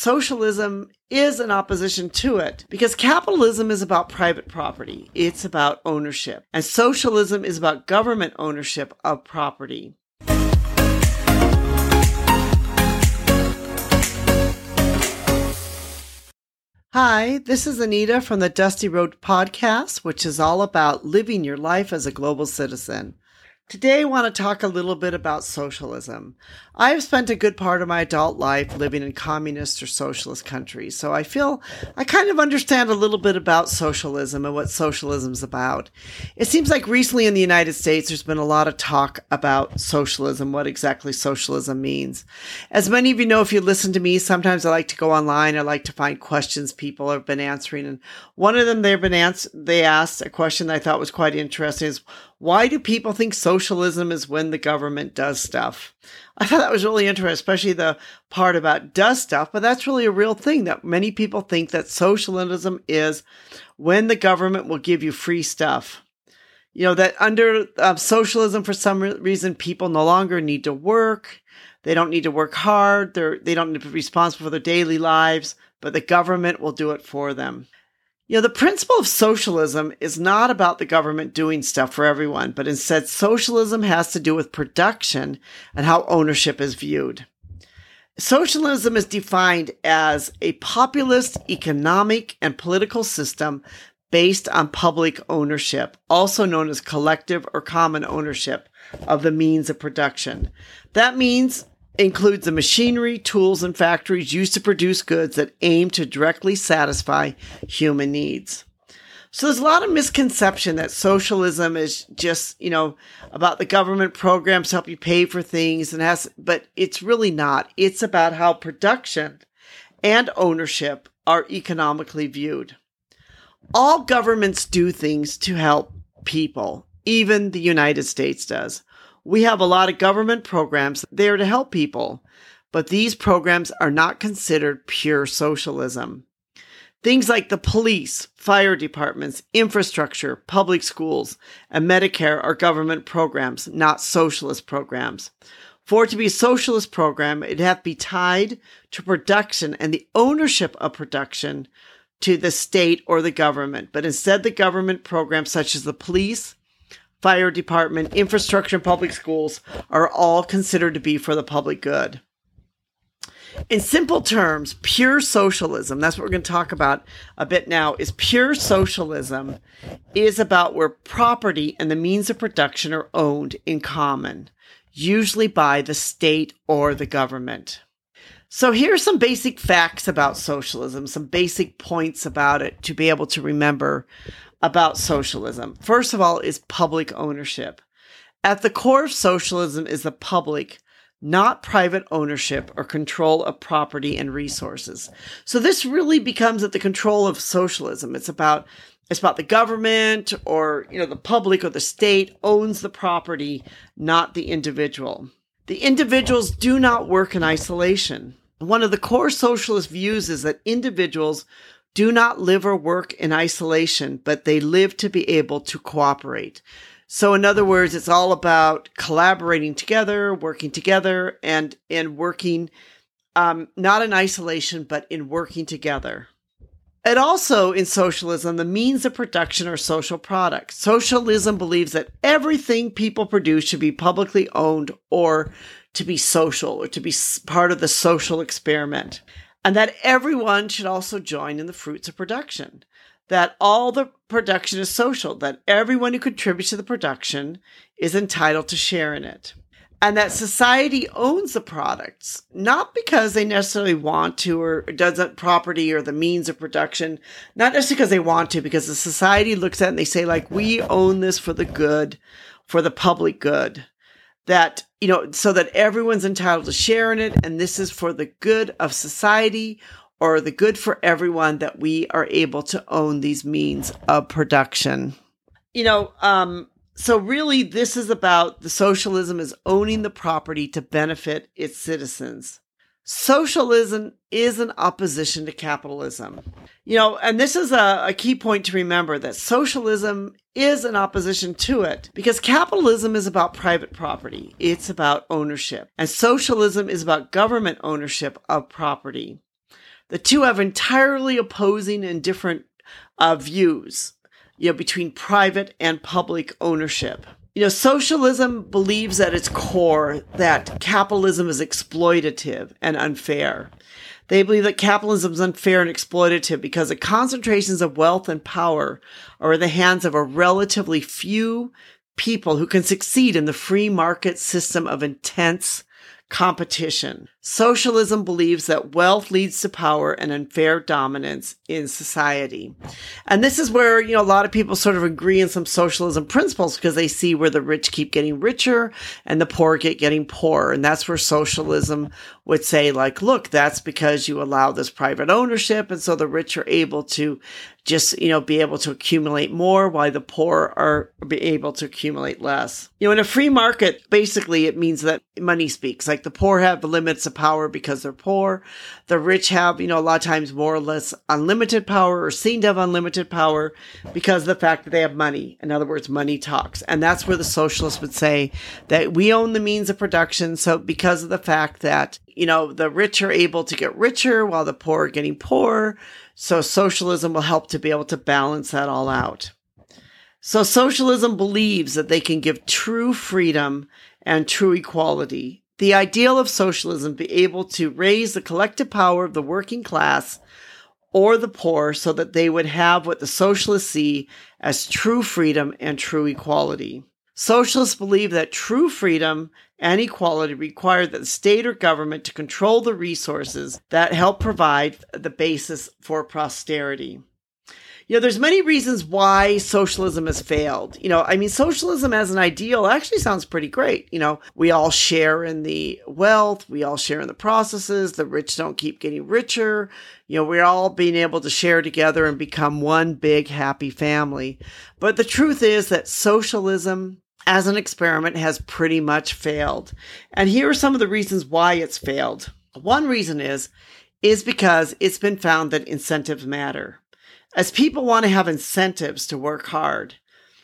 socialism is an opposition to it because capitalism is about private property. It's about ownership. And socialism is about government ownership of property. Hi, this is Anita from the Dusty Road Podcast, which is all about living your life as a global citizen. Today, I want to talk a little bit about socialism. I have spent a good part of my adult life living in communist or socialist countries, so I feel I kind of understand a little bit about socialism and what socialism is about. It seems like recently in the United States, there's been a lot of talk about socialism, what exactly socialism means. As many of you know, if you listen to me, sometimes I like to go online. I like to find questions people have been answering, and one of them they've been ans- they asked a question that I thought was quite interesting: is why do people think socialism is when the government does stuff? I thought that was really interesting, especially the part about does stuff, but that's really a real thing that many people think that socialism is when the government will give you free stuff. You know, that under uh, socialism, for some reason, people no longer need to work. They don't need to work hard. They're, they don't need to be responsible for their daily lives, but the government will do it for them. You know, the principle of socialism is not about the government doing stuff for everyone, but instead socialism has to do with production and how ownership is viewed. Socialism is defined as a populist economic and political system based on public ownership, also known as collective or common ownership of the means of production. That means includes the machinery, tools, and factories used to produce goods that aim to directly satisfy human needs. So there's a lot of misconception that socialism is just, you know, about the government programs help you pay for things and has, but it's really not. It's about how production and ownership are economically viewed. All governments do things to help people. Even the United States does. We have a lot of government programs there to help people, but these programs are not considered pure socialism. Things like the police, fire departments, infrastructure, public schools, and Medicare are government programs, not socialist programs. For it to be a socialist program, it'd have to be tied to production and the ownership of production to the state or the government. But instead, the government programs such as the police, fire department, infrastructure, and public schools are all considered to be for the public good. In simple terms, pure socialism, that's what we're going to talk about a bit now, is pure socialism is about where property and the means of production are owned in common, usually by the state or the government. So here are some basic facts about socialism, some basic points about it to be able to remember about socialism. First of all, is public ownership. At the core of socialism is the public, not private ownership or control of property and resources. So this really becomes at the control of socialism. It's about it's about the government or you know the public or the state owns the property, not the individual. The individuals do not work in isolation. One of the core socialist views is that individuals do not live or work in isolation, but they live to be able to cooperate. So in other words, it's all about collaborating together, working together and, and working, um, not in isolation, but in working together. And also in socialism, the means of production are social products. Socialism believes that everything people produce should be publicly owned or to be social or to be part of the social experiment and that everyone should also join in the fruits of production. That all the production is social, that everyone who contributes to the production is entitled to share in it. And that society owns the products, not because they necessarily want to or doesn't property or the means of production, not just because they want to, because the society looks at it and they say, like, we own this for the good, for the public good that you know so that everyone's entitled to share in it. And this is for the good of society or the good for everyone that we are able to own these means of production. You know um so really this is about the socialism is owning the property to benefit its citizens socialism is an opposition to capitalism. You know, and this is a, a, key point to remember that socialism is an opposition to it because capitalism is about private property. It's about ownership. And socialism is about government ownership of property. The two have entirely opposing and different uh, views, you know, between private and public ownership. You know, socialism believes at its core that capitalism is exploitative and unfair. They believe that capitalism is unfair and exploitative because the concentrations of wealth and power are in the hands of a relatively few people who can succeed in the free market system of intense competition. Socialism believes that wealth leads to power and unfair dominance in society. And this is where, you know, a lot of people sort of agree in some socialism principles because they see where the rich keep getting richer and the poor get getting poorer. And that's where socialism would say, like, look, that's because you allow this private ownership. And so the rich are able to just, you know, be able to accumulate more while the poor are be able to accumulate less. You know, in a free market, basically it means that money speaks. Like the poor have limits of power because they're poor. The rich have, you know, a lot of times more or less unlimited power or seem to have unlimited power because of the fact that they have money. In other words, money talks. And that's where the socialists would say that we own the means of production. So because of the fact that, you know, the rich are able to get richer while the poor are getting poorer. So socialism will help to be able to balance that all out. So socialism believes that they can give true freedom and true equality the ideal of socialism be able to raise the collective power of the working class or the poor so that they would have what the socialists see as true freedom and true equality. Socialists believe that true freedom and equality require that the state or government to control the resources that help provide the basis for prosperity you know, there's many reasons why socialism has failed. You know, I mean, socialism as an ideal actually sounds pretty great. You know, we all share in the wealth, we all share in the processes, the rich don't keep getting richer. You know, we're all being able to share together and become one big happy family. But the truth is that socialism as an experiment has pretty much failed. And here are some of the reasons why it's failed. One reason is, is because it's been found that incentives matter as people want to have incentives to work hard.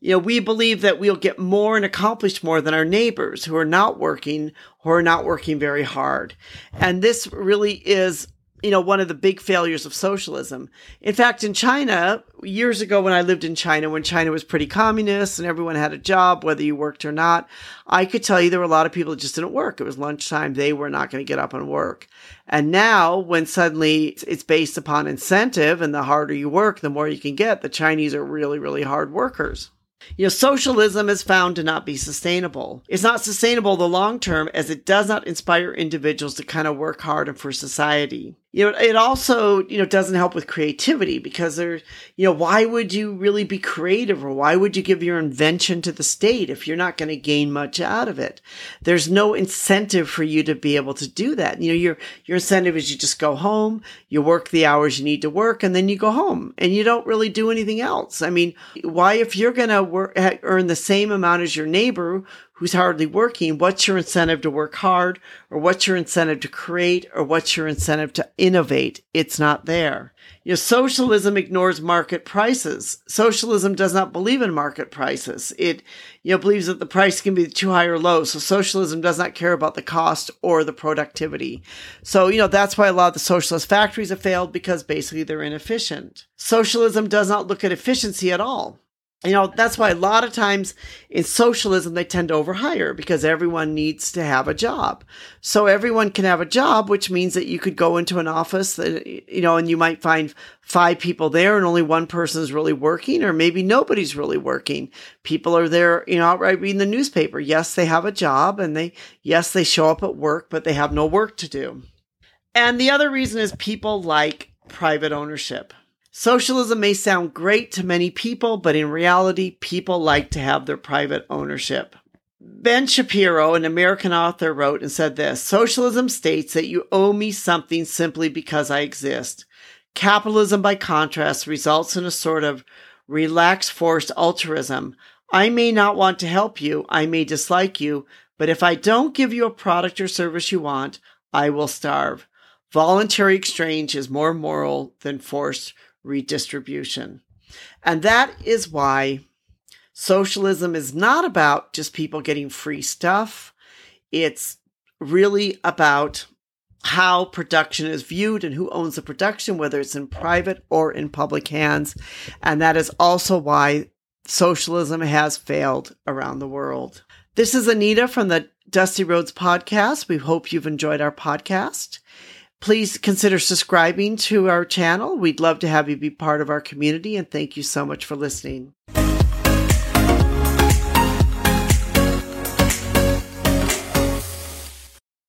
You know, we believe that we'll get more and accomplish more than our neighbors who are not working, who are not working very hard. And this really is you know, one of the big failures of socialism. In fact, in China, years ago when I lived in China, when China was pretty communist and everyone had a job, whether you worked or not, I could tell you there were a lot of people that just didn't work. It was lunchtime. They were not going to get up and work. And now when suddenly it's based upon incentive and the harder you work, the more you can get, the Chinese are really, really hard workers. You know, socialism is found to not be sustainable. It's not sustainable the long term as it does not inspire individuals to kind of work hard and for society you know it also you know doesn't help with creativity because there's you know why would you really be creative or why would you give your invention to the state if you're not going to gain much out of it? There's no incentive for you to be able to do that. You know your your incentive is you just go home you work the hours you need to work and then you go home and you don't really do anything else. I mean why if you're going to work earn the same amount as your neighbor who's hardly working, what's your incentive to work hard or what's your incentive to create or what's your incentive to innovate? It's not there. You know, socialism ignores market prices. Socialism does not believe in market prices. It, you know, believes that the price can be too high or low. So socialism does not care about the cost or the productivity. So, you know, that's why a lot of the socialist factories have failed because basically they're inefficient. Socialism does not look at efficiency at all you know, that's why a lot of times in socialism, they tend to overhire because everyone needs to have a job. So everyone can have a job, which means that you could go into an office that, you know, and you might find five people there and only one person is really working, or maybe nobody's really working. People are there, you know, outright reading the newspaper. Yes, they have a job and they, yes, they show up at work, but they have no work to do. And the other reason is people like private ownership. Socialism may sound great to many people, but in reality, people like to have their private ownership. Ben Shapiro, an American author, wrote and said this Socialism states that you owe me something simply because I exist. Capitalism, by contrast, results in a sort of relaxed forced altruism. I may not want to help you, I may dislike you, but if I don't give you a product or service you want, I will starve. Voluntary exchange is more moral than forced redistribution. And that is why socialism is not about just people getting free stuff. It's really about how production is viewed and who owns the production, whether it's in private or in public hands. And that is also why socialism has failed around the world. This is Anita from the Dusty Roads podcast. We hope you've enjoyed our podcast. Please consider subscribing to our channel. We'd love to have you be part of our community and thank you so much for listening.